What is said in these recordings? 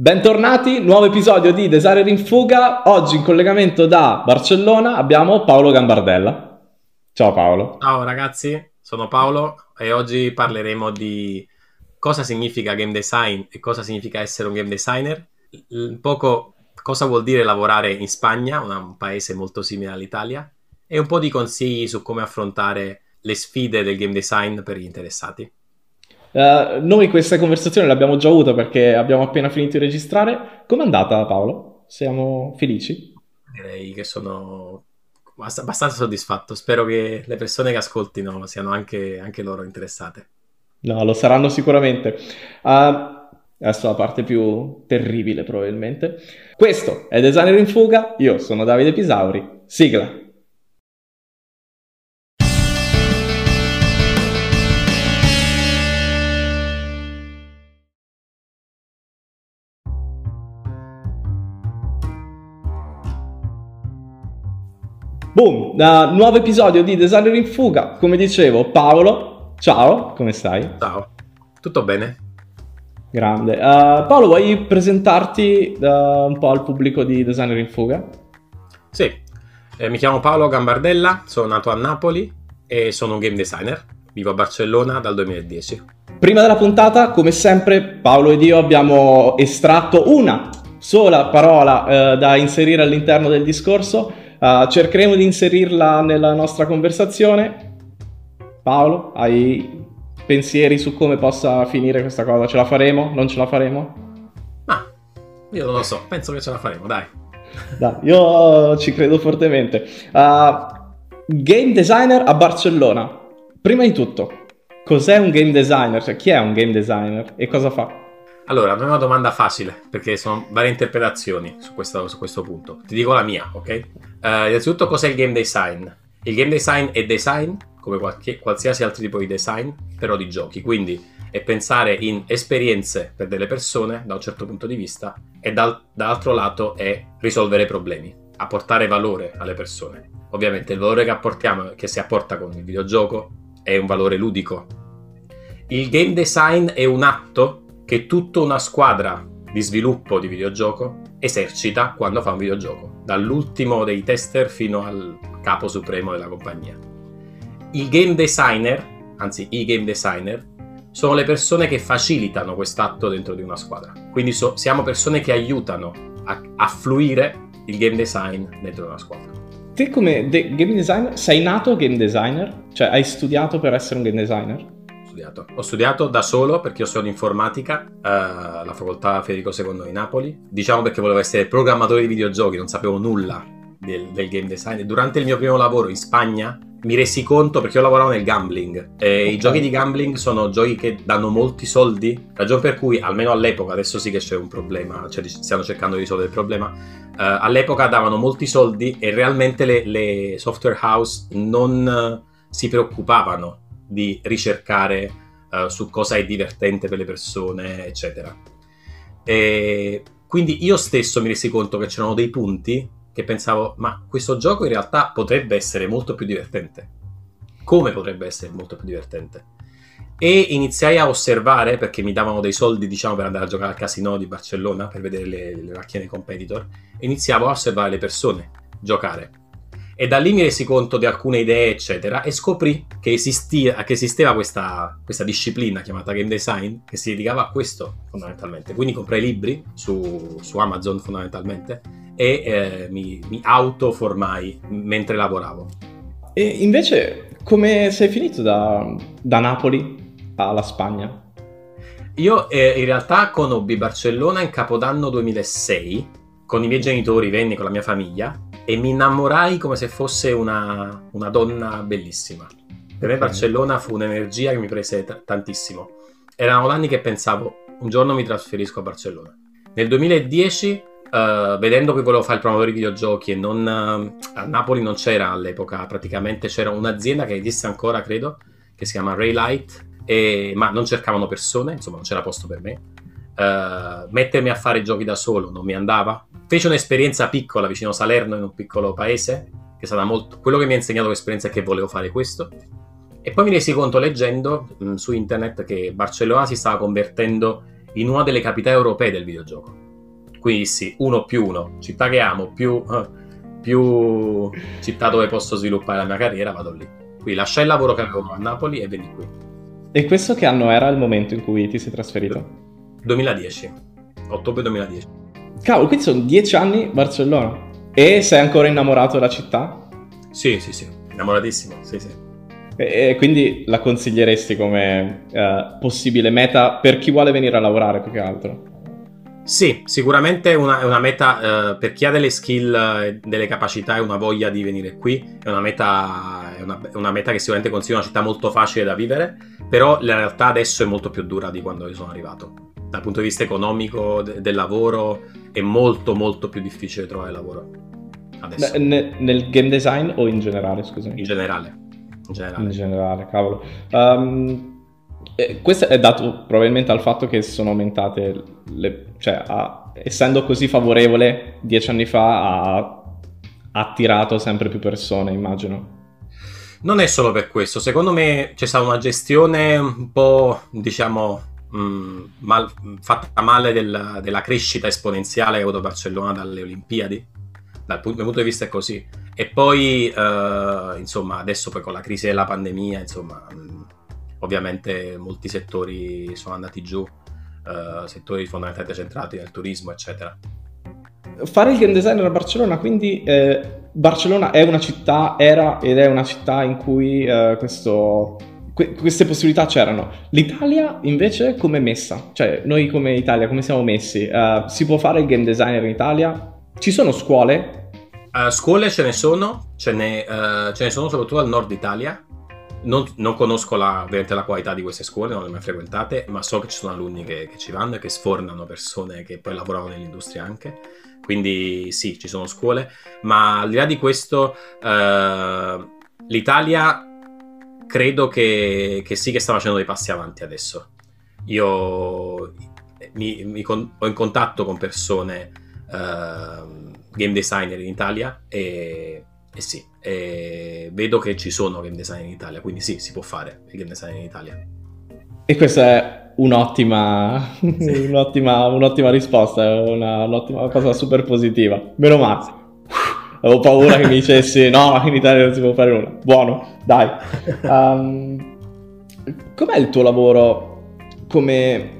Bentornati, nuovo episodio di Designer in Fuga. Oggi in collegamento da Barcellona abbiamo Paolo Gambardella. Ciao Paolo. Ciao ragazzi, sono Paolo e oggi parleremo di cosa significa game design e cosa significa essere un game designer. Un poco cosa vuol dire lavorare in Spagna, un paese molto simile all'Italia, e un po' di consigli su come affrontare le sfide del game design per gli interessati. Uh, noi questa conversazione l'abbiamo già avuta perché abbiamo appena finito di registrare. Com'è andata Paolo? Siamo felici? Direi che sono abbastanza soddisfatto. Spero che le persone che ascoltino siano anche, anche loro interessate. No, lo saranno sicuramente. Uh, adesso la parte più terribile probabilmente. Questo è Designer in Fuga, io sono Davide Pisauri. Sigla! Boom, uh, nuovo episodio di Designer in Fuga. Come dicevo, Paolo, ciao, come stai? Ciao, tutto bene? Grande. Uh, Paolo, vuoi presentarti uh, un po' al pubblico di Designer in Fuga? Sì, eh, mi chiamo Paolo Gambardella, sono nato a Napoli e sono un game designer. Vivo a Barcellona dal 2010. Prima della puntata, come sempre, Paolo ed io abbiamo estratto una sola parola uh, da inserire all'interno del discorso Uh, cercheremo di inserirla nella nostra conversazione. Paolo, hai pensieri su come possa finire questa cosa? Ce la faremo? Non ce la faremo? Ma io non lo so, penso che ce la faremo, dai. Dai, io ci credo fortemente. Uh, game designer a Barcellona. Prima di tutto, cos'è un game designer? Cioè, chi è un game designer e cosa fa? Allora, non è una domanda facile, perché sono varie interpretazioni su questo, su questo punto. Ti dico la mia, ok? Uh, innanzitutto, cos'è il game design? Il game design è design, come qualche, qualsiasi altro tipo di design, però di giochi. Quindi è pensare in esperienze per delle persone, da un certo punto di vista, e dal, dall'altro lato è risolvere problemi, apportare valore alle persone. Ovviamente il valore che apportiamo, che si apporta con il videogioco, è un valore ludico. Il game design è un atto che tutta una squadra di sviluppo di videogioco esercita quando fa un videogioco, dall'ultimo dei tester fino al capo supremo della compagnia. Il game designer, anzi i game designer, sono le persone che facilitano quest'atto dentro di una squadra. Quindi so, siamo persone che aiutano a, a, fluire il game design dentro una squadra. Te come de- game designer sei nato game designer? Cioè hai studiato per essere un game designer? Studiato. Ho studiato da solo perché io sono informatica uh, alla facoltà Federico II di Napoli. Diciamo perché volevo essere programmatore di videogiochi, non sapevo nulla del, del game design. E durante il mio primo lavoro in Spagna mi resi conto perché io lavoravo nel gambling. E okay. I giochi di gambling sono giochi che danno molti soldi, ragione per cui, almeno all'epoca, adesso sì che c'è un problema, cioè stiamo cercando di risolvere il problema. Uh, all'epoca davano molti soldi e realmente le, le software house non uh, si preoccupavano di ricercare uh, su cosa è divertente per le persone, eccetera. E quindi io stesso mi resi conto che c'erano dei punti che pensavo, ma questo gioco in realtà potrebbe essere molto più divertente. Come potrebbe essere molto più divertente? E iniziai a osservare, perché mi davano dei soldi, diciamo, per andare a giocare al casino di Barcellona, per vedere le, le macchine competitor, iniziavo a osservare le persone giocare e da lì mi resi conto di alcune idee, eccetera, e scoprì che, esistia, che esisteva questa, questa, disciplina chiamata game design che si dedicava a questo fondamentalmente. Quindi comprai libri su, su Amazon fondamentalmente e eh, mi, mi autoformai mentre lavoravo. E invece, come sei finito da, da Napoli alla Spagna? Io eh, in realtà conobbi Barcellona in Capodanno 2006 con i miei genitori, venni con la mia famiglia e mi innamorai come se fosse una, una donna bellissima. Per me Barcellona fu un'energia che mi prese t- tantissimo. Erano anni che pensavo, un giorno mi trasferisco a Barcellona. Nel 2010, uh, eh, vedendo che volevo fare il promotore di videogiochi e non, uh, a Napoli non c'era all'epoca, praticamente c'era un'azienda che esiste ancora, credo, che si chiama Raylight, e, ma non cercavano persone, insomma non c'era posto per me. Uh, mettermi a fare giochi da solo non mi andava, feci un'esperienza piccola vicino Salerno in un piccolo paese, che è stata molto... quello che mi ha insegnato l'esperienza è che volevo fare questo. E poi mi resi conto leggendo mh, su internet che Barcellona si stava convertendo in una delle capitali europee del videogioco. Quindi sì, uno più uno, città che amo, più, più città dove posso sviluppare la mia carriera, vado lì. Quindi lasciai il lavoro che avevo a Napoli e veni qui. E questo che anno era il momento in cui ti sei trasferito? 2010, ottobre 2010. Cavolo, quindi sono dieci anni Barcellona. E sei ancora innamorato della città? Sì, sì, sì, innamoratissimo, sì, sì. E, quindi la consiglieresti come uh, possibile meta per chi vuole venire a lavorare più che altro? Sì, sicuramente è una, una meta uh, per chi ha delle skill, delle capacità e una voglia di venire qui. È una meta, è una, è una meta che sicuramente consiglio una città molto facile da vivere, però la realtà adesso è molto più dura di quando io sono arrivato. Dal punto di vista economico, de, del lavoro, è molto molto più difficile trovare lavoro. Adesso. Ne, nel game design o in generale, scusami? In generale. In generale, in generale cavolo. Um, eh, questo è dato probabilmente al fatto che sono aumentate, le, cioè a, essendo così favorevole dieci anni fa ha attirato sempre più persone, immagino. Non è solo per questo, secondo me c'è stata una gestione un po', diciamo, mh, mm, mal, fatta male della, della, crescita esponenziale che ha avuto Barcellona dalle Olimpiadi. Dal punto, punto di vista è così. E poi, uh, insomma, adesso poi con la crisi della pandemia, insomma, mh, mm, ovviamente molti settori sono andati giù, uh, settori fondamentalmente centrati nel turismo, eccetera. Fare il game designer a Barcellona, quindi eh, Barcellona è una città, era ed è una città in cui eh, questo, que- queste possibilità c'erano. L'Italia invece come è messa? Cioè noi come Italia come siamo messi? Uh, si può fare il game designer in Italia? Ci sono scuole? Uh, scuole ce ne sono, ce ne, uh, ce ne, sono soprattutto al nord Italia. Non, non conosco la, la, qualità di queste scuole, non le ho mai frequentate, ma so che ci sono alunni che, che ci vanno e che sfornano persone che poi lavorano nell'industria anche. Quindi sì, ci sono scuole, ma al di là di questo, uh, l'Italia credo che, che, sì che sta facendo dei passi avanti adesso. Io mi, mi con, ho in contatto con persone uh, game designer in Italia e, e sì, e vedo che ci sono game designer in Italia, quindi sì, si può fare il game design in Italia. E questa è un'ottima, sì. un'ottima, un'ottima, risposta, una, un'ottima cosa super positiva. Meno male. Avevo paura che mi dicessi no, in Italia non si può fare nulla. Buono, dai. Um, com'è il tuo lavoro? Come...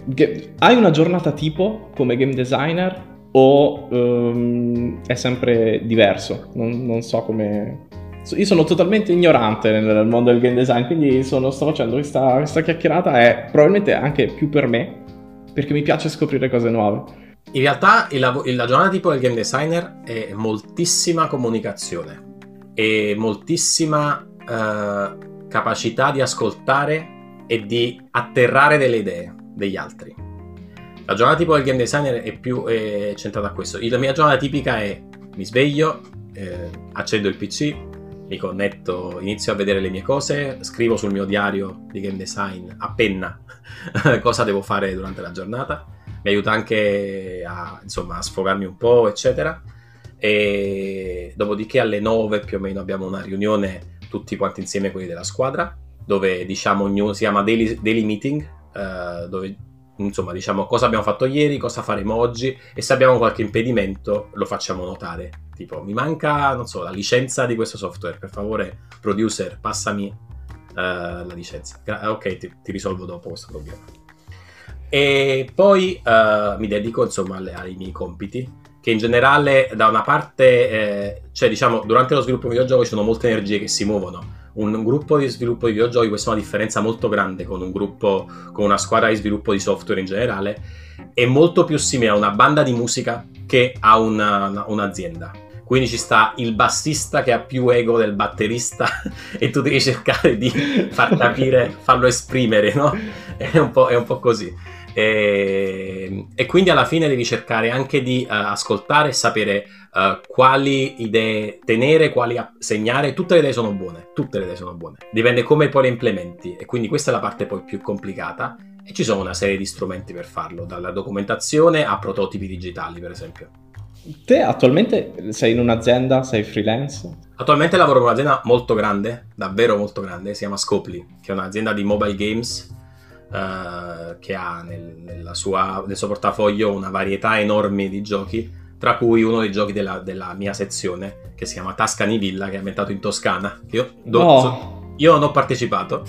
Hai una giornata tipo come game designer? o um, è sempre diverso. Non, non, so come. Io sono totalmente ignorante nel mondo del game design, quindi sono, sto facendo questa, questa chiacchierata, è probabilmente anche più per me, perché mi piace scoprire cose nuove. In realtà il, la giornata tipo del game designer è moltissima comunicazione e moltissima uh, capacità di ascoltare e di atterrare delle idee degli altri. La giornata tipo del game designer è più è centrata a questo. La mia giornata tipica è mi sveglio, eh, accendo il PC, mi connetto, inizio a vedere le mie cose, scrivo sul mio diario di game design a penna cosa devo fare durante la giornata. Mi aiuta anche a, insomma, a sfogarmi un po', eccetera. E dopodiché alle 9 più o meno abbiamo una riunione tutti quanti insieme quelli della squadra dove diciamo ognuno si chiama daily, daily meeting uh, dove insomma, diciamo cosa abbiamo fatto ieri, cosa faremo oggi e se abbiamo qualche impedimento lo facciamo notare. Tipo, mi manca, non so, la licenza di questo software, per favore, producer, passami uh, la licenza. Gra- ok, ti, ti, risolvo dopo questo problema. E poi uh, mi dedico, insomma, alle, ai miei compiti, che in generale, da una parte, eh, cioè, diciamo, durante lo sviluppo di videogiochi ci sono molte energie che si muovono un gruppo di sviluppo di videogiochi, questa è una differenza molto grande con un gruppo, con una squadra di sviluppo di software in generale, è molto più simile a una banda di musica che a una, una, un'azienda. Quindi ci sta il bassista che ha più ego del batterista e tu devi cercare di far capire, farlo esprimere, no? È un po', è un po così. E, e, quindi alla fine devi cercare anche di uh, ascoltare e sapere uh, quali idee tenere, quali segnare. Tutte le idee sono buone, tutte le idee sono buone. Dipende come poi le implementi e quindi questa è la parte poi più complicata e ci sono una serie di strumenti per farlo, dalla documentazione a prototipi digitali per esempio. Te attualmente sei in un'azienda, sei freelance? Attualmente lavoro in un'azienda molto grande, davvero molto grande, si chiama Scopely, che è un'azienda di mobile games uh, che ha nel, sua, nel, suo portafoglio una varietà enorme di giochi, tra cui uno dei giochi della, della mia sezione che si chiama Tascani Villa, che è ambientato in Toscana. Io, do, no. so, io non ho partecipato,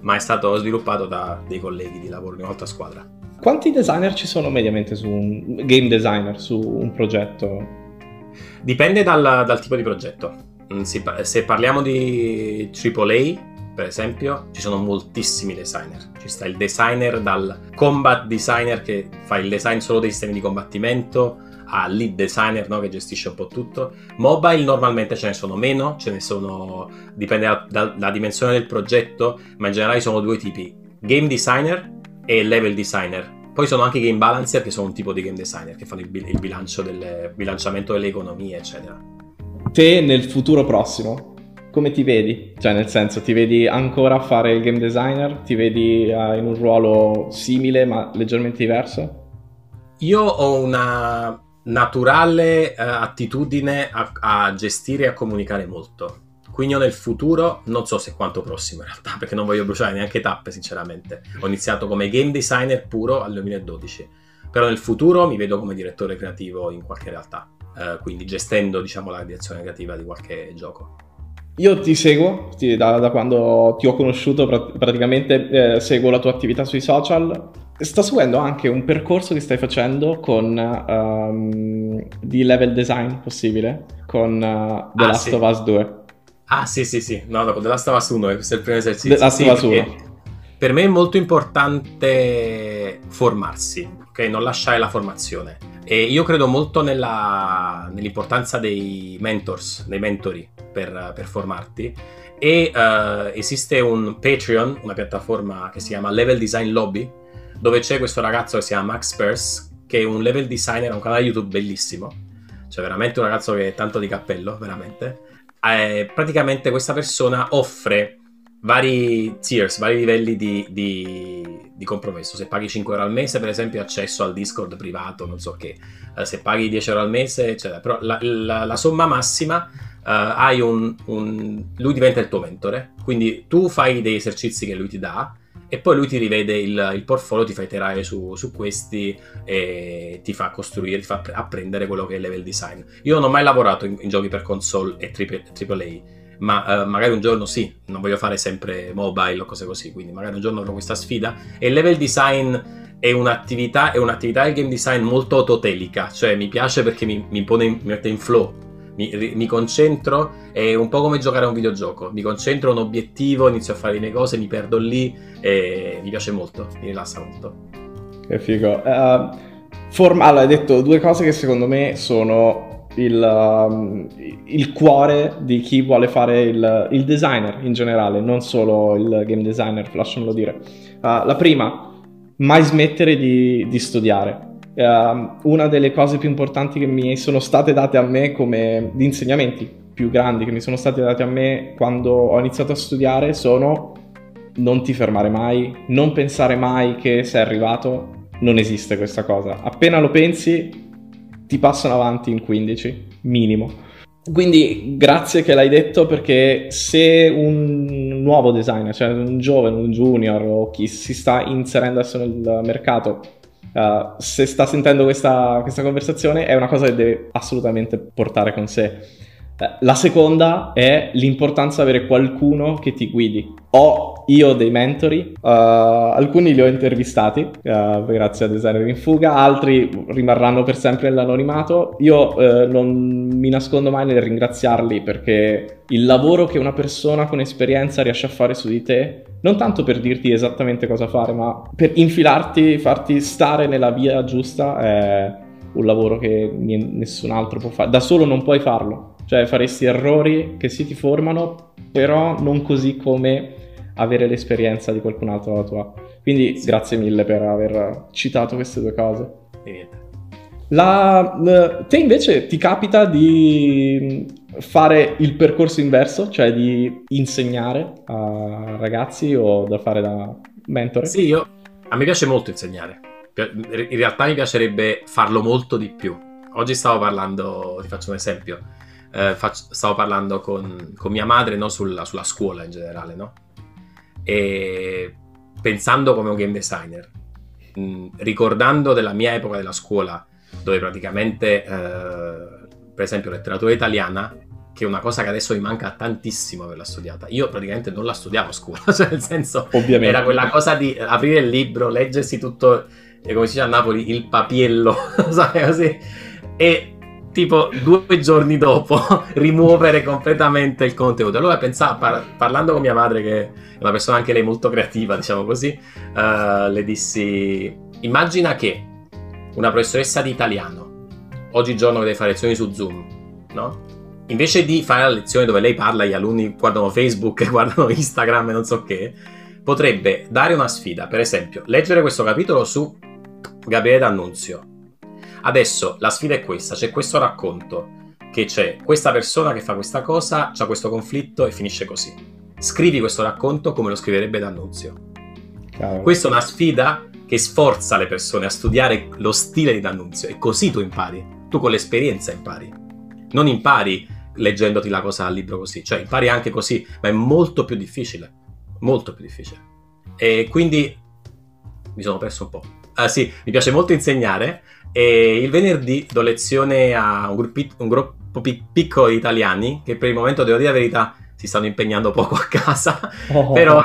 ma è stato sviluppato da dei colleghi di lavoro di un'altra squadra. Quanti designer ci sono mediamente su un game designer su un progetto? Dipende dal, dal tipo di progetto. Mm, se parliamo di AAA, per esempio, ci sono moltissimi designer. Ci sta il designer dal combat designer che fa il design solo dei sistemi di combattimento, a lead designer no, che gestisce un po' tutto. Mobile normalmente ce ne sono meno, ce ne sono, dipende dalla da, dimensione del progetto, ma in generale sono due tipi, game designer e level designer. Poi sono anche game balancer che sono un tipo di game designer che fanno il, il bilancio del bilanciamento delle economie, eccetera. Te nel futuro prossimo come ti vedi? Cioè, nel senso, ti vedi ancora a fare il game designer? Ti vedi uh, in un ruolo simile ma leggermente diverso? Io ho una naturale uh, attitudine a, a, gestire e a comunicare molto. Quindi io nel futuro, non so se quanto prossimo in realtà, perché non voglio bruciare neanche tappe sinceramente. Ho iniziato come game designer puro al 2012, però nel futuro mi vedo come direttore creativo in qualche realtà, uh, quindi gestendo diciamo la direzione creativa di qualche gioco. Io ti seguo ti, da, da, quando ti ho conosciuto, praticamente eh, seguo la tua attività sui social. Sto seguendo anche un percorso che stai facendo con um, di level design possibile, con uh, The ah, Last sì. of Us 2. Ah sì sì sì, no, dopo The Last of Us 1, questo è il primo esercizio. The Last sì, of Us 1. Per me è molto importante formarsi, ok? Non lasciare la formazione. E io credo molto nella, nell'importanza dei mentors, dei mentori per, per formarti. E uh, esiste un Patreon, una piattaforma che si chiama Level Design Lobby, dove c'è questo ragazzo che si chiama Max Purse, che è un level designer, ha un canale YouTube bellissimo. Cioè, veramente un ragazzo che è tanto di cappello, veramente. Eh, praticamente questa persona offre vari tiers, vari livelli di, di, di, compromesso. Se paghi 5 euro al mese, per esempio, accesso al Discord privato, non so che. Uh, se paghi 10 euro al mese, eccetera. Però la, la, la somma massima uh, hai un, un, Lui diventa il tuo mentore. Quindi tu fai dei esercizi che lui ti dà. E poi lui ti rivede il, il portfolio, ti fa iterare su, su, questi e ti fa costruire, ti fa apprendere quello che è il level design. Io non ho mai lavorato in, in giochi per console e AAA ma uh, magari un giorno sì, non voglio fare sempre mobile o cose così, quindi magari un giorno avrò questa sfida. E il level design è un'attività, è un'attività del game design molto autotelica, cioè mi piace perché mi, mi, pone, mi mette in flow. Mi, mi, concentro, è un po' come giocare a un videogioco. Mi concentro un obiettivo, inizio a fare le mie cose, mi perdo lì e mi piace molto, mi rilassa molto. Che figo. Uh, forma, allora, hai detto due cose che secondo me sono il, um, il, cuore di chi vuole fare il, il, designer in generale, non solo il game designer, lasciamelo dire. Uh, la prima, mai smettere di, di studiare. Uh, una delle cose più importanti che mi sono state date a me come di insegnamenti più grandi che mi sono stati dati a me quando ho iniziato a studiare sono non ti fermare mai, non pensare mai che sei arrivato, non esiste questa cosa. Appena lo pensi, ti passano avanti in 15, minimo. Quindi grazie che l'hai detto perché se un nuovo designer, cioè un giovane, un junior o chi si sta inserendo adesso nel mercato, uh, se sta sentendo questa, questa conversazione è una cosa che deve assolutamente portare con sé la seconda è l'importanza di avere qualcuno che ti guidi. Ho io dei mentori, uh, alcuni li ho intervistati uh, grazie a Designer in Fuga, altri rimarranno per sempre nell'anonimato. Io uh, non mi nascondo mai nel ringraziarli perché il lavoro che una persona con esperienza riesce a fare su di te, non tanto per dirti esattamente cosa fare, ma per infilarti, farti stare nella via giusta, è un lavoro che nessun altro può fare. Da solo non puoi farlo cioè faresti errori che sì ti formano, però non così come avere l'esperienza di qualcun altro alla tua. Quindi sì. grazie mille per aver citato queste due cose. La, te invece ti capita di fare il percorso inverso, cioè di insegnare a ragazzi o da fare da mentore? Sì, io, a me piace molto insegnare. In realtà mi piacerebbe farlo molto di più. Oggi stavo parlando, ti faccio un esempio eh, faccio, stavo parlando con, con mia madre no, sulla, sulla, scuola in generale, no? E pensando come un game designer, mh, mm, ricordando della mia epoca della scuola, dove praticamente, eh, per esempio, letteratura italiana, che è una cosa che adesso mi manca tantissimo averla studiata. Io praticamente non la studiavo a scuola, cioè nel senso, Ovviamente. era quella cosa di aprire il libro, leggersi tutto, come si dice a Napoli, il papiello, sai così, e tipo due giorni dopo rimuovere completamente il contenuto. Allora pensavo, par- parlando con mia madre, che è una persona anche lei molto creativa, diciamo così, uh, le dissi, immagina che una professoressa di italiano, oggigiorno deve fare lezioni su Zoom, no? Invece di fare la lezione dove lei parla, gli alunni guardano Facebook, guardano Instagram e non so che, potrebbe dare una sfida, per esempio, leggere questo capitolo su Gabriele D'Annunzio, Adesso la sfida è questa, c'è questo racconto che c'è questa persona che fa questa cosa, c'ha questo conflitto e finisce così. Scrivi questo racconto come lo scriverebbe D'Annunzio. Cavolo. Questa è una sfida che sforza le persone a studiare lo stile di D'Annunzio e così tu impari. Tu con l'esperienza impari. Non impari leggendoti la cosa al libro così, cioè impari anche così, ma è molto più difficile. Molto più difficile. E quindi mi sono perso un po'. Ah sì, mi piace molto insegnare e il venerdì do lezione a un, gruppi, un gruppo piccolo di italiani che per il momento, devo dire la verità, si stanno impegnando poco a casa, oh. però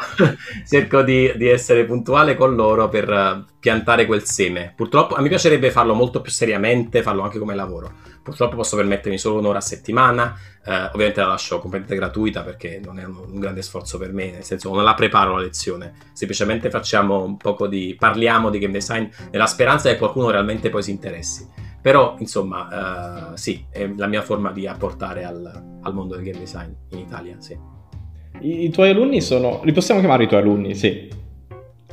cerco di, di, essere puntuale con loro per piantare quel seme. Purtroppo a me piacerebbe farlo molto più seriamente, farlo anche come lavoro. Purtroppo posso permettermi solo un'ora a settimana, eh, ovviamente la lascio completamente gratuita perché non è un, un, grande sforzo per me, nel senso non la preparo la lezione, semplicemente facciamo un poco di, parliamo di game design nella speranza che qualcuno realmente poi si interessi. Però, insomma, uh, sì, è la mia forma di apportare al, al mondo del game design in Italia, sì. I, I, tuoi alunni sono... Li possiamo chiamare i tuoi alunni, sì.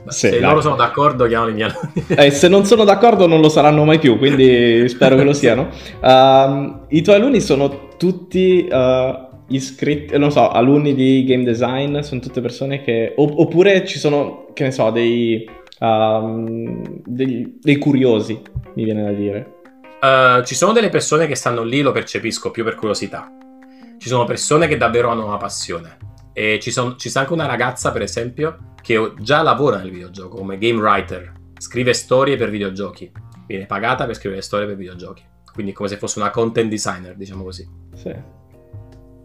Se dai. loro sono d'accordo, chiamano i miei alunni. Eh, se non sono d'accordo non lo saranno mai più, quindi spero che lo siano. Uh, I tuoi alunni sono tutti uh, iscritti, non so, alunni di game design, sono tutte persone che... oppure ci sono, che ne so, dei, um, dei, dei curiosi, mi viene da dire. Uh, ci sono delle persone che stanno lì, lo percepisco più per curiosità. Ci sono persone che davvero hanno una passione. E ci, son, ci sta anche una ragazza, per esempio, che già lavora nel videogioco come game writer, scrive storie per videogiochi, viene pagata per scrivere storie per videogiochi, quindi come se fosse una content designer, diciamo così. Sì.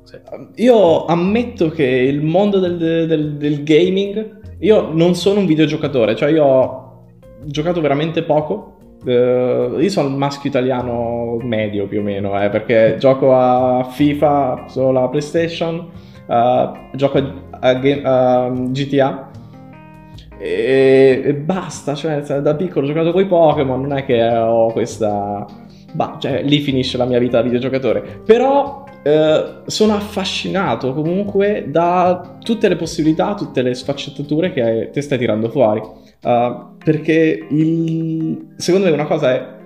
sì. Io ammetto che il mondo del, del, del gaming, io non sono un videogiocatore, cioè io ho giocato veramente poco, Uh, io sono il maschio italiano medio più o meno, eh, perché gioco a FIFA sulla PlayStation, uh, gioco a, a, a, a GTA e, e basta, cioè da piccolo ho giocato con i Pokémon, non è che ho questa... Bah, cioè lì finisce la mia vita da videogiocatore. Però eh, sono affascinato comunque da tutte le possibilità, tutte le sfaccettature che te stai tirando fuori. Uh, perché il... secondo me una cosa è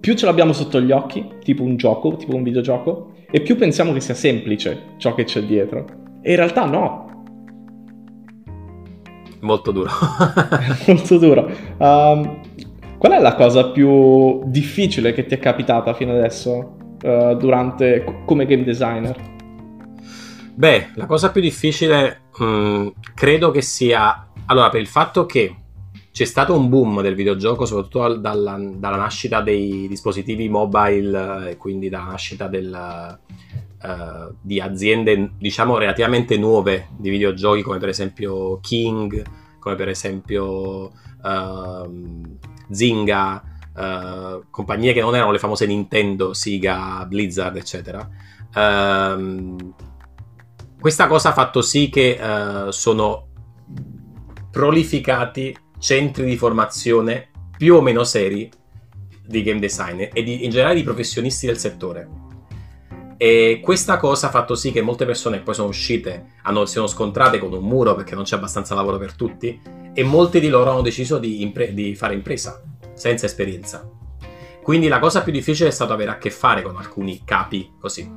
più ce l'abbiamo sotto gli occhi, tipo un gioco, tipo un videogioco, e più pensiamo che sia semplice ciò che c'è dietro. E in realtà no, Molto duro. molto duro. Um, qual è la cosa più difficile che ti è capitata fino adesso uh, durante, come game designer? Beh, la cosa più difficile mh, mm, credo che sia... Allora, per il fatto che c'è stato un boom del videogioco, soprattutto dalla, dalla nascita dei dispositivi mobile e quindi dalla nascita del, uh, di aziende, diciamo, relativamente nuove di videogiochi, come per esempio King, come per esempio uh, Zynga, uh, compagnie che non erano le famose Nintendo, Sega, Blizzard, eccetera. Uh, questa cosa ha fatto sì che sono prolificati centri di formazione più o meno seri di game design e di, in generale di professionisti del settore. E questa cosa ha fatto sì che molte persone poi sono uscite hanno, si sono scontrate con un muro perché non c'è abbastanza lavoro per tutti e molti di loro hanno deciso di, impre- di fare impresa senza esperienza. Quindi la cosa più difficile è stato avere a che fare con alcuni capi così,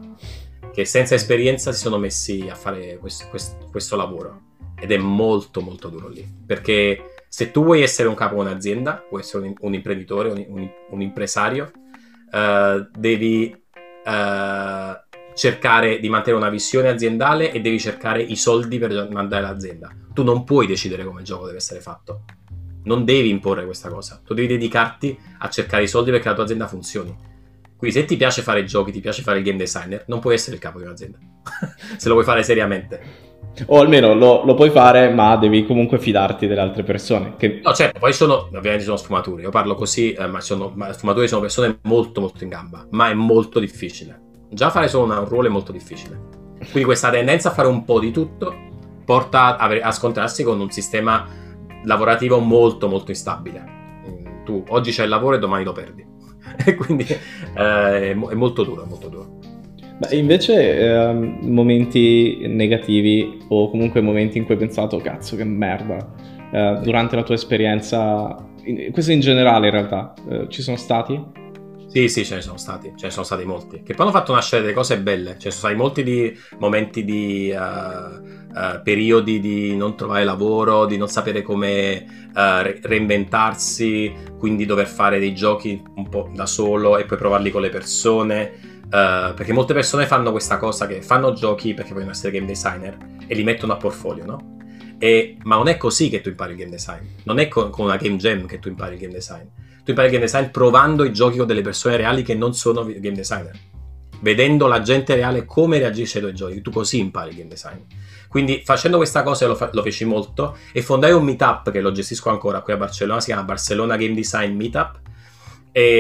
che senza esperienza si sono messi a fare questo, questo, questo lavoro. Ed è molto molto duro lì, perché se tu vuoi essere un capo di un'azienda, vuoi essere un, un imprenditore, un, un, un impresario, uh, devi uh, cercare di mantenere una visione aziendale e devi cercare i soldi per mandare l'azienda. Tu non puoi decidere come il gioco deve essere fatto. Non devi imporre questa cosa. Tu devi dedicarti a cercare i soldi perché la tua azienda funzioni. Quindi se ti piace fare giochi, ti piace fare il game designer, non puoi essere il capo di un'azienda. se lo vuoi fare seriamente. O almeno lo, lo, puoi fare, ma devi comunque fidarti delle altre persone. Che... No, certo, poi sono, ovviamente sono sfumature. Io parlo così, eh, ma, sono, ma sfumature sono persone molto molto in gamba, ma è molto difficile. Già fare solo una, un ruolo è molto difficile. Quindi questa tendenza a fare un po' di tutto porta a, a scontrarsi con un sistema lavorativo molto molto instabile. Mm, tu oggi c'è il lavoro e domani lo perdi. E quindi eh, è molto duro, è molto duro. Beh, invece eh, momenti negativi o comunque momenti in cui hai pensato cazzo che merda eh, durante la tua esperienza, in, questo in generale in realtà, eh, ci sono stati? Sì, sì, ce ne sono stati, ce ne sono stati molti. Che poi hanno fatto nascere delle cose belle. Ci sono stati molti di momenti di uh, uh, periodi di non trovare lavoro, di non sapere come uh, reinventarsi, quindi dover fare dei giochi un po' da solo e poi provarli con le persone. Perché molte persone fanno questa cosa che fanno giochi perché vogliono essere game designer e li mettono a portfolio, no? E, ma non è così che tu impari il game design. Non è con, con una game jam che tu impari il game design tu impari game design provando i giochi con delle persone reali che non sono game designer. Vedendo la gente reale come reagisce ai tuoi giochi, tu così impari il game design. Quindi facendo questa cosa lo, fa- lo feci molto e fondai un meetup che lo gestisco ancora qui a Barcellona, si chiama Barcellona Game Design Meetup,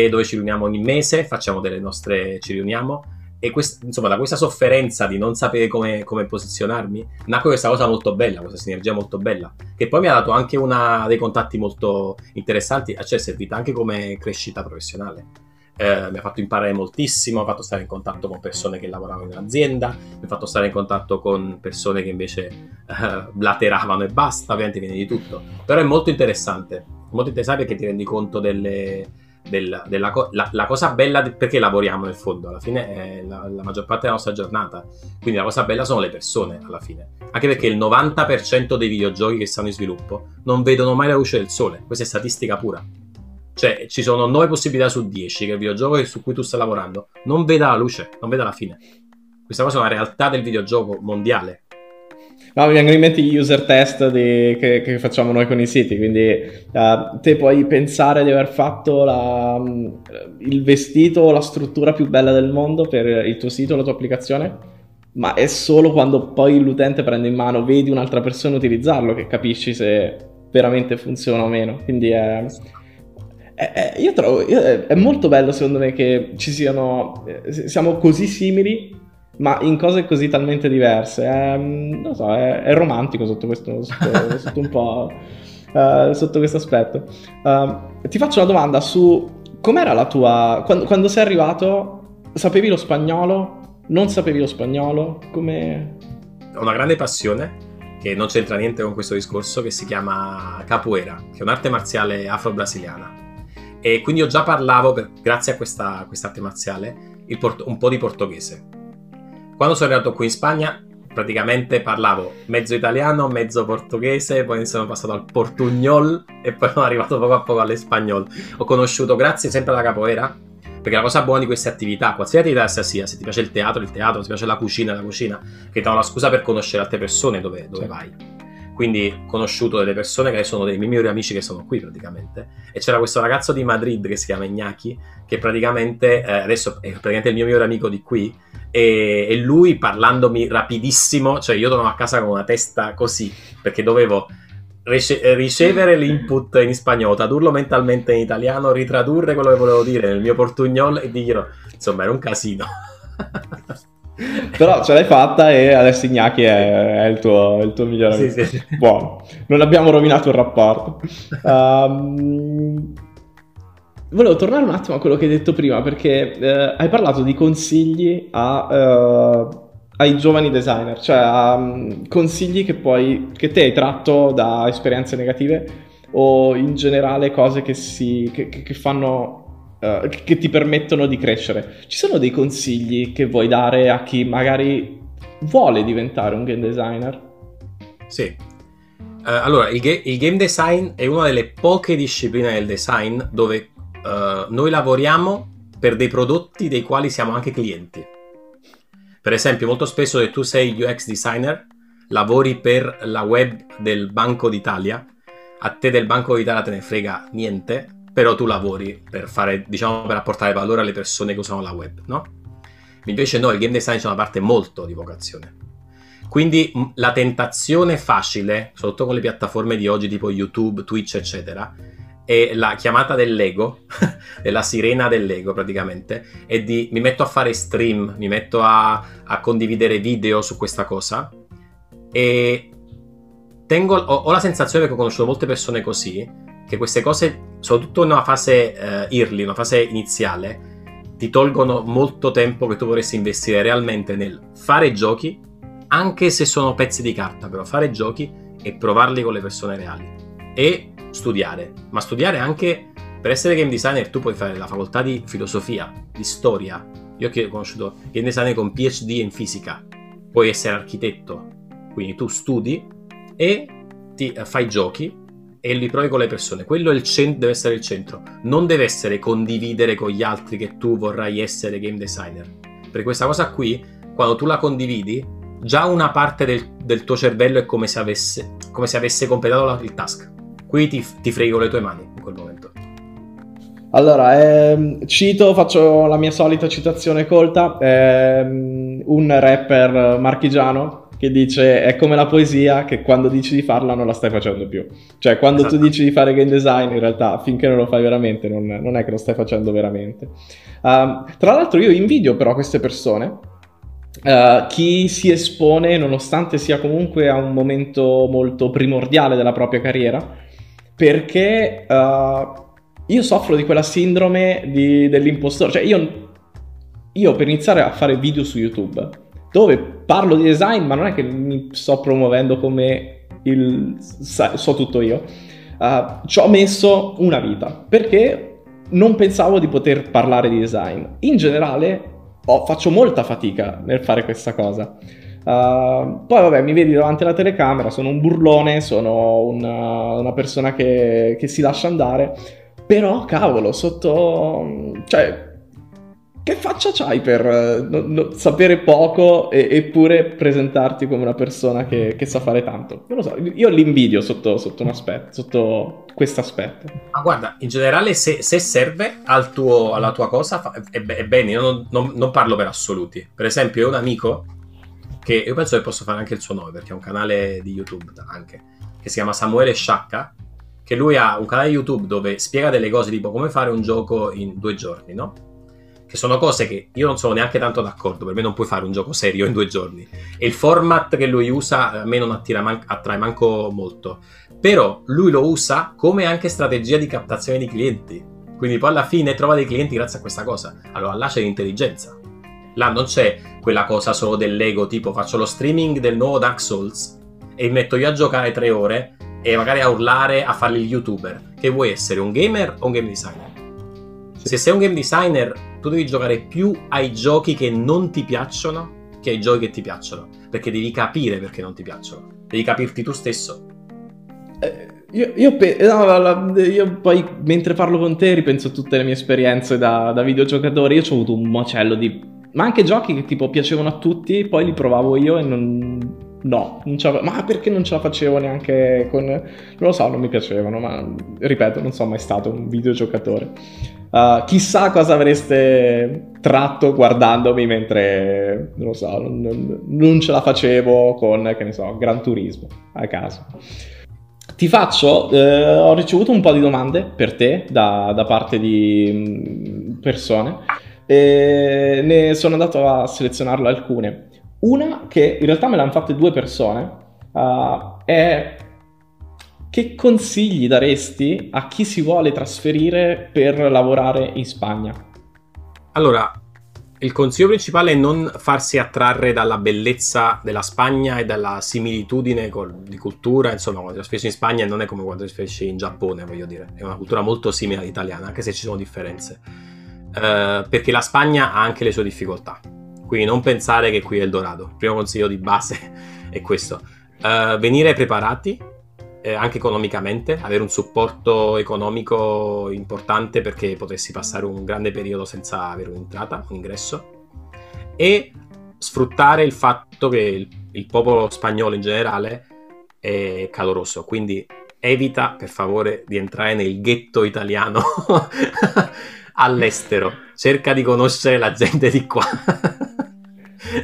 dove ci riuniamo ogni mese, facciamo delle nostre, ci riuniamo e quest- insomma, da questa sofferenza di non sapere come, come, posizionarmi, nacque questa cosa molto bella, questa sinergia molto bella, che poi mi ha dato anche una, dei contatti molto interessanti, cioè è servita anche come crescita professionale. Eh, mi ha fatto imparare moltissimo, mi ha fatto stare in contatto con persone che lavoravano in azienda, mi ha fatto stare in contatto con persone che invece eh, blateravano e basta, ovviamente viene di tutto. Però è molto interessante, molto interessante perché ti rendi conto delle, del, della co- la, la, cosa bella di, perché lavoriamo nel fondo alla fine è la, la, maggior parte della nostra giornata. Quindi la cosa bella sono le persone alla fine. Anche perché il 90% dei videogiochi che stanno in sviluppo non vedono mai la luce del sole. Questa è statistica pura. Cioè ci sono 9 possibilità su 10 che il videogioco su cui tu stai lavorando non veda la luce non veda la fine. Questa cosa è una realtà del videogioco mondiale No, mi vengono in mente gli user test di, che, che, facciamo noi con i siti, quindi uh, te puoi pensare di aver fatto la, il vestito o la struttura più bella del mondo per il tuo sito la tua applicazione, ma è solo quando poi l'utente prende in mano, vedi un'altra persona utilizzarlo che capisci se veramente funziona o meno. Quindi è, è, è io trovo, è molto bello secondo me che ci siano, eh, siamo così simili ma in cose così talmente diverse. È, non so, è, è romantico sotto questo, sotto, sotto un po'. Uh, sotto questo aspetto. Uh, ti faccio una domanda su com'era la tua. Quando, quando, sei arrivato, sapevi lo spagnolo? Non sapevi lo spagnolo? Come. Ho una grande passione che non c'entra niente con questo discorso, che si chiama capoeira, che è un'arte marziale afro-brasiliana. E quindi io già parlavo, per, grazie a questa arte marziale, port- un po' di portoghese quando sono arrivato qui in Spagna, praticamente parlavo mezzo italiano, mezzo portoghese, poi sono passato al portugnol e poi sono arrivato poco a poco all'espagnol. Ho conosciuto, grazie sempre alla capoeira, perché la cosa buona di queste attività, qualsiasi attività sia, se ti piace il teatro, il teatro, se ti piace la cucina, la cucina, che ti danno la scusa per conoscere altre persone dove, dove vai. Quindi ho conosciuto delle persone che sono dei miei migliori amici che sono qui praticamente. E c'era questo ragazzo di Madrid che si chiama Iñaki, che praticamente eh, adesso è praticamente il mio migliore amico di qui. E, e lui parlandomi rapidissimo, cioè io tornavo a casa con una testa così, perché dovevo ricevere l'input in spagnolo, tradurlo mentalmente in italiano, ritradurre quello che volevo dire nel mio portugnolo e dirlo. Insomma, era un casino. Però ce l'hai fatta e adesso Ignaki è, è, il, tuo, il tuo migliore amico. Sì, sì. Buono, non abbiamo rovinato il rapporto. Um, volevo tornare un attimo a quello che hai detto prima, perché eh, hai parlato di consigli a, uh, ai giovani designer, cioè a, um, consigli che, poi, che te hai tratto da esperienze negative o in generale cose che, si, che, che fanno uh, che ti permettono di crescere. Ci sono dei consigli che vuoi dare a chi magari vuole diventare un game designer? Sì. Uh, allora, il, ga- il, game design è una delle poche discipline del design dove uh, noi lavoriamo per dei prodotti dei quali siamo anche clienti. Per esempio, molto spesso se tu sei UX designer, lavori per la web del Banco d'Italia, a te del Banco d'Italia te ne frega niente, però tu lavori per fare, diciamo, per apportare valore alle persone che usano la web, no? Invece no, il game design c'è una parte molto di vocazione. Quindi la tentazione facile, soprattutto con le piattaforme di oggi tipo YouTube, Twitch, eccetera, è la chiamata dell'ego, della sirena dell'ego praticamente, è di mi metto a fare stream, mi metto a, a condividere video su questa cosa e tengo, ho, ho, la sensazione, che ho conosciuto molte persone così, che queste cose, soprattutto in una fase uh, early, una fase iniziale, ti tolgono molto tempo che tu vorresti investire realmente nel fare giochi, anche se sono pezzi di carta, però fare giochi e provarli con le persone reali. E studiare, ma studiare anche per essere game designer tu puoi fare la facoltà di filosofia, di storia. Io che ho conosciuto game designer con PhD in fisica, puoi essere architetto, quindi tu studi e ti eh, fai giochi e li provi con le persone. Quello cent- deve essere il centro, non deve essere condividere con gli altri che tu vorrai essere game designer. Per questa cosa qui, quando tu la condividi, già una parte del, del tuo cervello è come se avesse, come se avesse completato il task qui ti, ti frego le tue mani in quel momento. Allora, ehm, cito, faccio la mia solita citazione colta, ehm, un rapper marchigiano che dice è come la poesia che quando dici di farla non la stai facendo più. Cioè quando esatto. tu dici di fare game design in realtà finché non lo fai veramente non, non è che lo stai facendo veramente. Um, tra l'altro io invidio però queste persone Uh, chi si espone nonostante sia comunque a un momento molto primordiale della propria carriera perché uh, io soffro di quella sindrome di, dell'impostore. Cioè, io, io per iniziare a fare video su YouTube, dove parlo di design, ma non è che mi sto promuovendo come il so tutto io, uh, ci ho messo una vita perché non pensavo di poter parlare di design. In generale, oh, faccio molta fatica nel fare questa cosa. Uh, poi vabbè, mi vedi davanti alla telecamera, sono un burlone, sono una, una persona che, che, si lascia andare, però cavolo, sotto... cioè, che faccia c'hai per uh, no, no, sapere poco e, eppure presentarti come una persona che, che, sa fare tanto? Non lo so, io l'invidio sotto, sotto un aspetto, sotto questo aspetto. Ma guarda, in generale se, se serve al tuo, alla tua cosa è, è io non, non, non parlo per assoluti. Per esempio, io ho un amico che io penso che posso fare anche il suo nome perché ha un canale di YouTube anche, che si chiama Samuele Sciacca, che lui ha un canale YouTube dove spiega delle cose tipo come fare un gioco in due giorni, no? Che sono cose che io non sono neanche tanto d'accordo, per me non puoi fare un gioco serio in due giorni. E il format che lui usa a me non man- attrae manco molto. Però lui lo usa come anche strategia di captazione di clienti. Quindi poi alla fine trova dei clienti grazie a questa cosa. Allora là c'è l'intelligenza. Là non c'è quella cosa solo dell'ego, tipo faccio lo streaming del nuovo Dark Souls e mi metto io a giocare tre ore e magari a urlare a fare il youtuber. Che vuoi essere un gamer o un game designer? Se sei un game designer, tu devi giocare più ai giochi che non ti piacciono che ai giochi che ti piacciono. Perché devi capire perché non ti piacciono. Devi capirti tu stesso. Eh, io, io, pe- no, io, poi mentre parlo con te ripenso a tutte le mie esperienze da, da videogiocatore. Io ho avuto un macello di ma anche giochi che tipo piacevano a tutti, poi li provavo io e non... No, non ma perché non ce la facevo neanche con... Non lo so, non mi piacevano, ma ripeto, non sono mai stato un videogiocatore. Uh, chissà cosa avreste tratto guardandomi mentre, non lo so, non, non, ce la facevo con, che ne so, Gran Turismo, a caso. Ti faccio, eh, ho ricevuto un po' di domande per te da, da parte di mm, persone e ne sono andato a selezionarle alcune. Una che in realtà me l'hanno fatte due persone uh, è che consigli daresti a chi si vuole trasferire per lavorare in Spagna? Allora, il consiglio principale è non farsi attrarre dalla bellezza della Spagna e dalla similitudine col, di cultura. Insomma, quando trasferisci in Spagna non è come quando trasferisci in Giappone, voglio dire. È una cultura molto simile all'italiana, anche se ci sono differenze. Eh, perché la Spagna ha anche le sue difficoltà. Quindi non pensare che qui è il Dorado. Il primo consiglio di base è questo. Uh, venire preparati eh, anche economicamente, avere un supporto economico importante perché potessi passare un grande periodo senza avere un'entrata, un ingresso e sfruttare il fatto che il, il popolo spagnolo in generale è caloroso, quindi evita per favore di entrare nel ghetto italiano all'estero, cerca di conoscere la gente di qua.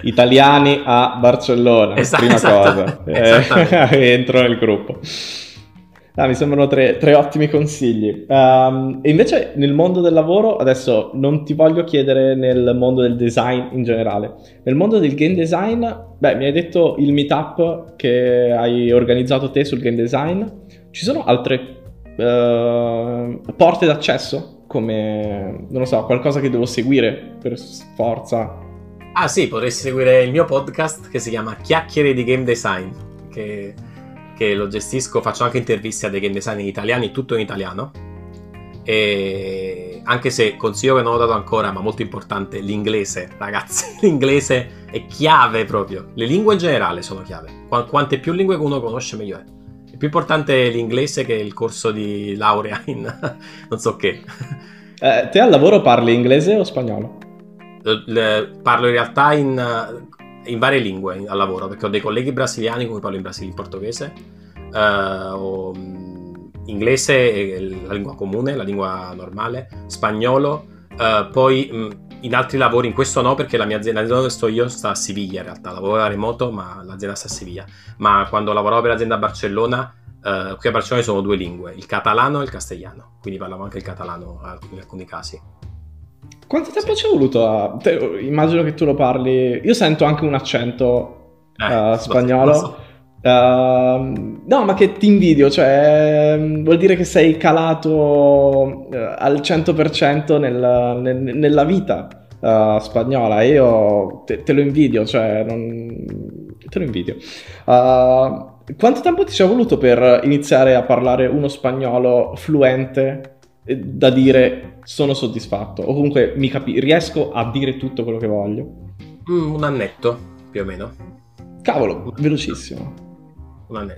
Italiani a Barcellona, Esa- prima cosa, eh, entro nel gruppo. Ah, mi sembrano tre, tre ottimi consigli. Um, e invece nel mondo del lavoro, adesso non ti voglio chiedere nel mondo del design in generale. Nel mondo del game design, beh, mi hai detto il meetup che hai organizzato te sul game design. Ci sono altre uh, porte d'accesso? Come, non lo so, qualcosa che devo seguire per forza? Ah sì, potresti seguire il mio podcast che si chiama Chiacchiere di Game Design, che che lo gestisco, faccio anche interviste a dei game designer italiani, tutto in italiano. E anche se consiglio che non ho dato ancora, ma molto importante, l'inglese, ragazzi. L'inglese è chiave proprio. Le lingue in generale sono chiave. Qu- quante più lingue uno conosce, meglio è. È più importante l'inglese che il corso di laurea in non so che. Eh, te al lavoro parli inglese o spagnolo? Le, parlo in realtà in in varie lingue al lavoro, perché ho dei colleghi brasiliani con cui parlo in Brasile in portoghese, uh, o mm, inglese, la lingua comune, la lingua normale, spagnolo, uh, poi mh, mm, in altri lavori, in questo no perché la mia azienda, dove sto io, sta a Siviglia in realtà, lavoro da remoto ma l'azienda sta a Siviglia, ma quando lavoravo per l'azienda a Barcellona, uh, qui a Barcellona sono due lingue, il catalano e il castellano, quindi parlavo anche il catalano in alcuni casi. Quanto tempo ci è voluto? A... Te, immagino che tu lo parli. Io sento anche un accento eh, uh, spagnolo. So. Uh, no, ma che ti invidio, cioè vuol dire che sei calato uh, al 100% nel, nel, nella vita uh, spagnola. Io te, te, lo invidio, cioè non... te lo invidio. quanto tempo ti ci è voluto per iniziare a parlare uno spagnolo fluente da dire sono soddisfatto o comunque mi capi- riesco a dire tutto quello che voglio. Mm, un annetto più o meno. Cavolo, velocissimo.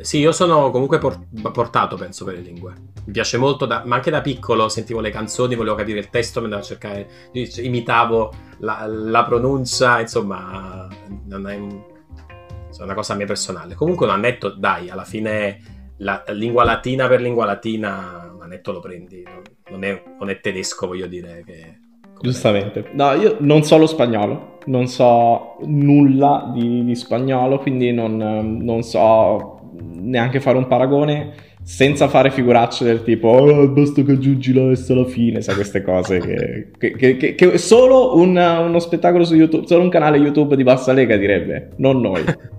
Sì, io sono comunque por- portato, penso, per le lingue. Mi piace molto, da- ma anche da piccolo sentivo le canzoni, volevo capire il testo, mi andavo a cercare, imitavo la, la pronuncia, insomma, non è, è una cosa mia personale. Comunque un annetto, dai, alla fine la lingua latina per lingua latina, un annetto lo prendi. No? non è, non è tedesco, voglio dire. Che... Giustamente. No, io non so lo spagnolo, non so nulla di, di spagnolo, quindi non, non, so neanche fare un paragone senza fare figuracce del tipo oh, basta che aggiungi la S alla fine, sai queste cose che, che, che, che solo un, uno spettacolo su YouTube, solo un canale YouTube di bassa lega direbbe, non noi.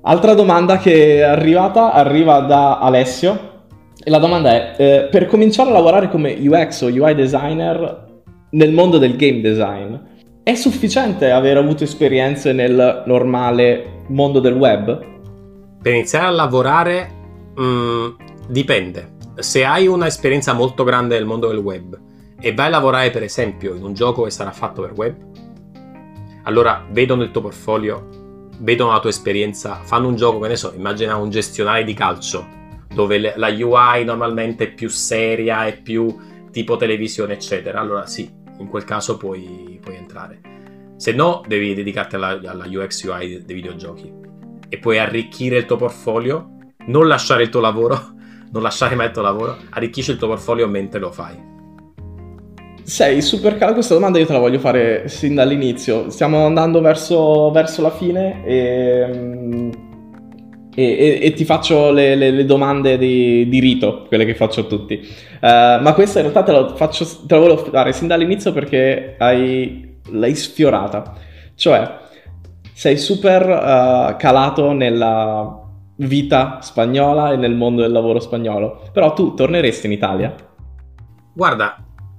Altra domanda che è arrivata arriva da Alessio e la domanda è, eh, per cominciare a lavorare come UX o UI designer nel mondo del game design, è sufficiente aver avuto esperienze nel normale mondo del web? Per iniziare a lavorare mh, mm, dipende. Se hai un'esperienza molto grande nel mondo del web e vai a lavorare per esempio in un gioco che sarà fatto per web, allora vedono il tuo portfolio, vedono la tua esperienza, fanno un gioco, che ne so, immagina un gestionale di calcio dove la UI normalmente è più seria, è più tipo televisione, eccetera, allora sì, in quel caso puoi, puoi entrare. Se no, devi dedicarti alla, alla UX UI dei videogiochi e puoi arricchire il tuo portfolio, non lasciare il tuo lavoro, non lasciare mai il tuo lavoro, arricchisci il tuo portfolio mentre lo fai. Sei super caro, questa domanda io te la voglio fare sin dall'inizio. Stiamo andando verso, verso la fine e mm, e, e, e ti faccio le, le, le domande di, di, rito, quelle che faccio a tutti. Uh, ma questa in realtà te la, faccio, te la volevo fare sin dall'inizio perché hai, l'hai sfiorata. Cioè, sei super uh, calato nella vita spagnola e nel mondo del lavoro spagnolo. Però tu torneresti in Italia? Guarda,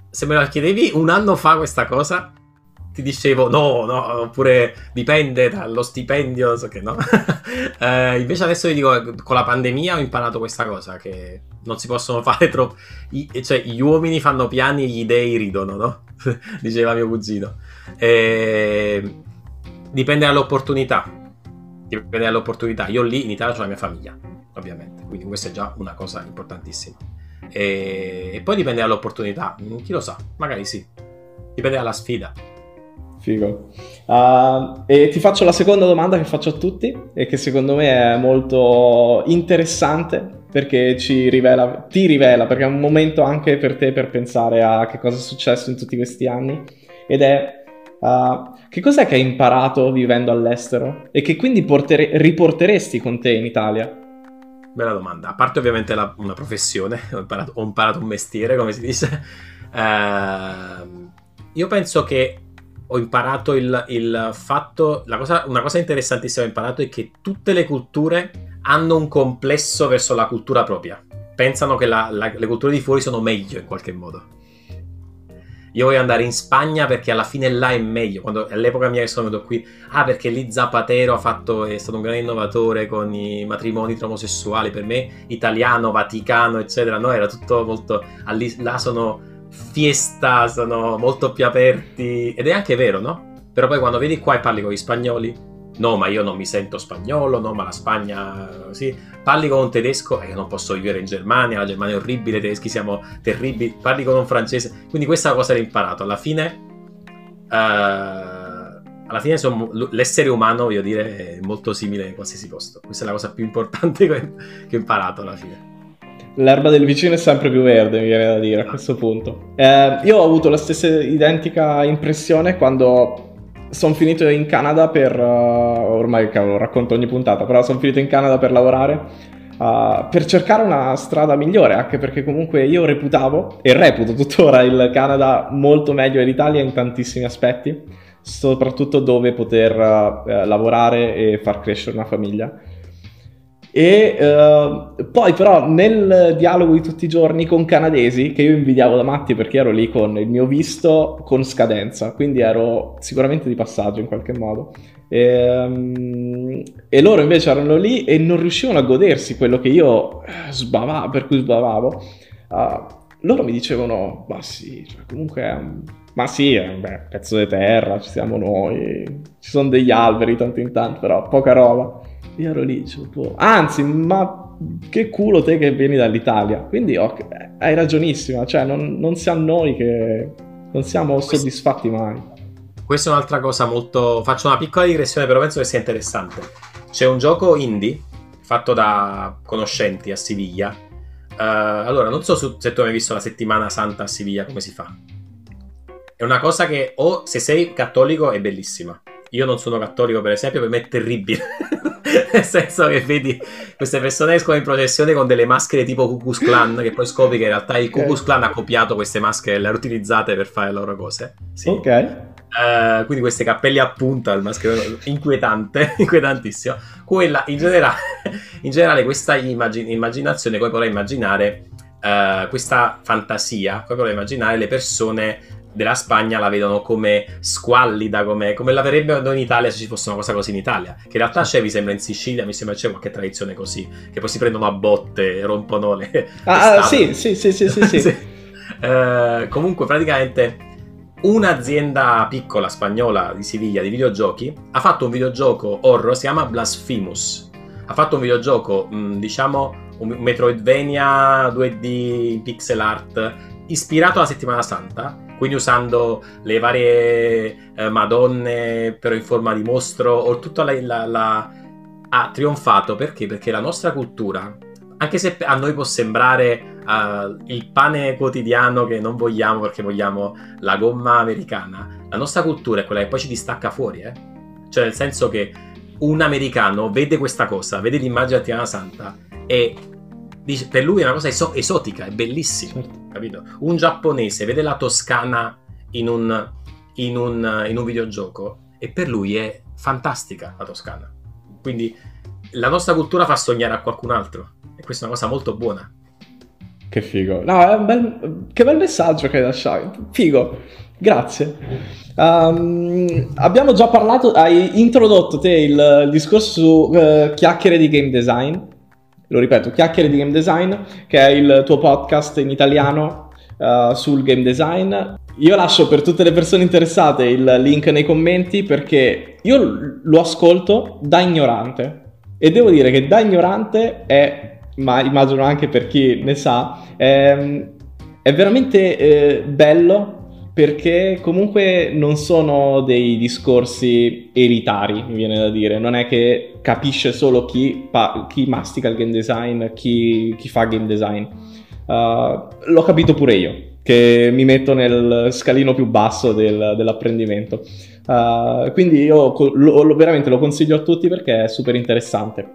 se me la chiedevi un anno fa questa cosa, ti dicevo no, no, oppure dipende dallo stipendio, so che no. eh, invece adesso ti dico, con la pandemia ho imparato questa cosa, che non si possono fare troppo... cioè, gli uomini fanno piani e gli dei ridono, no? Diceva mio cugino. Eh, dipende dall'opportunità. Dipende dall'opportunità. Io lì in Italia ho la mia famiglia, ovviamente, quindi questa è già una cosa importantissima. E, e poi dipende dall'opportunità, chi lo sa, magari sì. Dipende dalla sfida. Figo. Uh, e ti faccio la seconda domanda che faccio a tutti e che secondo me è molto interessante perché ci rivela, ti rivela, perché è un momento anche per te per pensare a che cosa è successo in tutti questi anni ed è uh, che cos'è che hai imparato vivendo all'estero e che quindi portere- riporteresti con te in Italia? Bella domanda. A parte ovviamente la, una professione, ho imparato, ho imparato, un mestiere, come si dice. Uh, io penso che ho imparato il, il fatto, cosa, una cosa interessantissima ho imparato è che tutte le culture hanno un complesso verso la cultura propria. Pensano che la, la, le culture di fuori sono meglio in qualche modo. Io voglio andare in Spagna perché alla fine là è meglio. Quando, all'epoca mia che sono venuto qui, ah, perché lì Zapatero fatto, è stato un grande innovatore con i matrimoni tra omosessuali. Per me, italiano, vaticano, eccetera, no, era tutto molto. là sono fiesta, sono molto più aperti. Ed è anche vero, no? Però poi quando vedi qua e parli con gli spagnoli, no, ma io non mi sento spagnolo, no, ma la Spagna, sì. Parli con un tedesco, e eh, non posso vivere in Germania, la Germania è orribile, i tedeschi siamo terribili. Parli con un francese, quindi questa cosa l'ho imparato. Alla fine, uh, alla fine sono, l'essere umano, voglio dire, è molto simile in qualsiasi posto. Questa è la cosa più importante che ho imparato alla fine l'erba del vicino è sempre più verde, mi viene da dire a questo punto. Eh, io ho avuto la stessa identica impressione quando sono finito in Canada per... Uh, ormai cavolo, racconto ogni puntata, però sono finito in Canada per lavorare. Uh, per cercare una strada migliore, anche perché comunque io reputavo e reputo tuttora il Canada molto meglio dell'Italia in tantissimi aspetti, soprattutto dove poter uh, lavorare e far crescere una famiglia. E uh, poi però nel dialogo di tutti i giorni con canadesi, che io invidiavo da matti perché ero lì con il mio visto con scadenza, quindi ero sicuramente di passaggio in qualche modo. E, um, e loro invece erano lì e non riuscivano a godersi quello che io eh, sbavavo, per cui sbavavo. Uh, loro mi dicevano, ma sì, cioè, comunque è un... Ma sì, un pezzo di terra, ci siamo noi, ci sono degli alberi tanto in tanto, però poca roba. Io ero lì, tipo, anzi, ma che culo te che vieni dall'Italia. Quindi okay, hai ragionissima, cioè non, non siamo noi che non siamo soddisfatti mai. Questa è un'altra cosa molto... Faccio una piccola digressione, però penso che sia interessante. C'è un gioco indie fatto da conoscenti a Siviglia. Uh, allora, non so se tu hai visto la settimana santa a Siviglia, come si fa. È una cosa che o se sei cattolico è bellissima. Io non sono cattolico, per esempio, per me è terribile. Nel senso che vedi queste persone escono in processione con delle maschere tipo Cucus Clan, che poi scopri che in realtà il Cucus Clan ha copiato queste maschere e le ha utilizzate per fare le loro cose. Sì. Ok. Uh, quindi questi cappelli a punta, il maschero inquietante, inquietantissimo. Quella, in generale, in generale questa immagin- immaginazione, come potrai immaginare, uh, questa fantasia, come potrai immaginare le persone della Spagna la vedono come squallida, come, come la verrebbero in Italia se ci fosse una cosa così in Italia. Che in realtà c'è, mi sembra, in Sicilia, mi sembra c'è qualche tradizione così, che poi si prendono a botte e rompono le... Ah, le ah, sì, sì, sì, sì, sì. sì. sì. Uh, comunque, praticamente... Un'azienda piccola spagnola di Siviglia di videogiochi ha fatto un videogioco horror, si chiama Blasphemous. Ha fatto un videogioco, mh, diciamo, un Metroidvania 2D in pixel art ispirato alla settimana santa quindi usando le varie eh, madonne però in forma di mostro o tutta la, la, la... ha trionfato perché? Perché la nostra cultura anche se a noi può sembrare uh, il pane quotidiano che non vogliamo perché vogliamo la gomma americana, la nostra cultura è quella che poi ci distacca fuori, eh? Cioè nel senso che un americano vede questa cosa, vede l'immagine di Tiana Santa e dice, per lui è una cosa eso- esotica, è bellissima, certo. capito? Un giapponese vede la Toscana in un, in, un, in un videogioco e per lui è fantastica la Toscana. Quindi la nostra cultura fa sognare a qualcun altro e questa è una cosa molto buona. Che figo. No, bel, che bel messaggio che hai lasciato. Figo. Grazie. Um, abbiamo già parlato, hai introdotto te il, il discorso su uh, chiacchiere di game design lo ripeto, Chiacchiere di Game Design, che è il tuo podcast in italiano uh, sul game design. Io lascio per tutte le persone interessate il link nei commenti perché io lo ascolto da ignorante e devo dire che da ignorante è, ma immagino anche per chi ne sa, è, è veramente eh, bello perché comunque non sono dei discorsi elitari, mi viene da dire, non è che capisce solo chi, pa- chi mastica il game design, chi, chi fa game design. Uh, l'ho capito pure io, che mi metto nel scalino più basso del, dell'apprendimento. Uh, quindi io lo, lo, veramente lo consiglio a tutti perché è super interessante.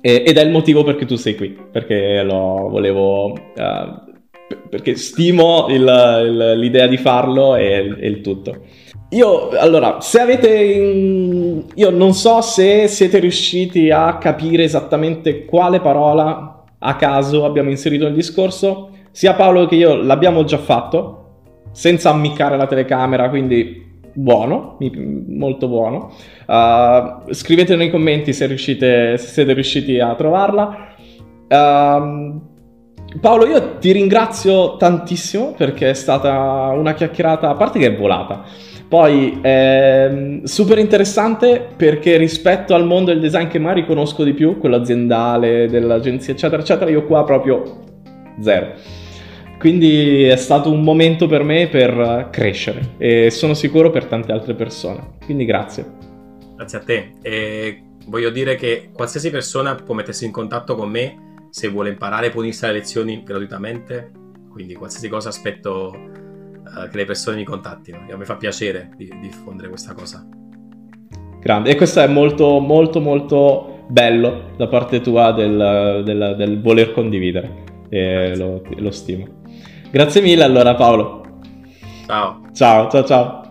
E, ed è il motivo per cui tu sei qui, perché lo volevo... Uh, perché stimo il, il, l'idea di farlo e, e, il tutto. Io, allora, se avete... Io non so se siete riusciti a capire esattamente quale parola a caso abbiamo inserito nel discorso. Sia Paolo che io l'abbiamo già fatto, senza ammiccare la telecamera, quindi buono, molto buono. Uh, scrivete nei commenti se, riuscite, se siete riusciti a trovarla. Uh, Paolo, io ti ringrazio tantissimo perché è stata una chiacchierata, a parte che è volata, poi è ehm, super interessante perché rispetto al mondo del design che mai riconosco di più, quello aziendale, dell'agenzia, eccetera, eccetera, io qua proprio zero. Quindi è stato un momento per me per crescere e sono sicuro per tante altre persone. Quindi grazie. Grazie a te. E voglio dire che qualsiasi persona può mettersi in contatto con me se vuole imparare può unirsi alle lezioni gratuitamente, quindi qualsiasi cosa aspetto uh, che le persone mi contattino, a me fa piacere di, di diffondere questa cosa. Grande, e questo è molto molto molto bello da parte tua del, del, del voler condividere, e lo, lo stimo. Grazie mille allora Paolo. Ciao. Ciao, ciao, ciao.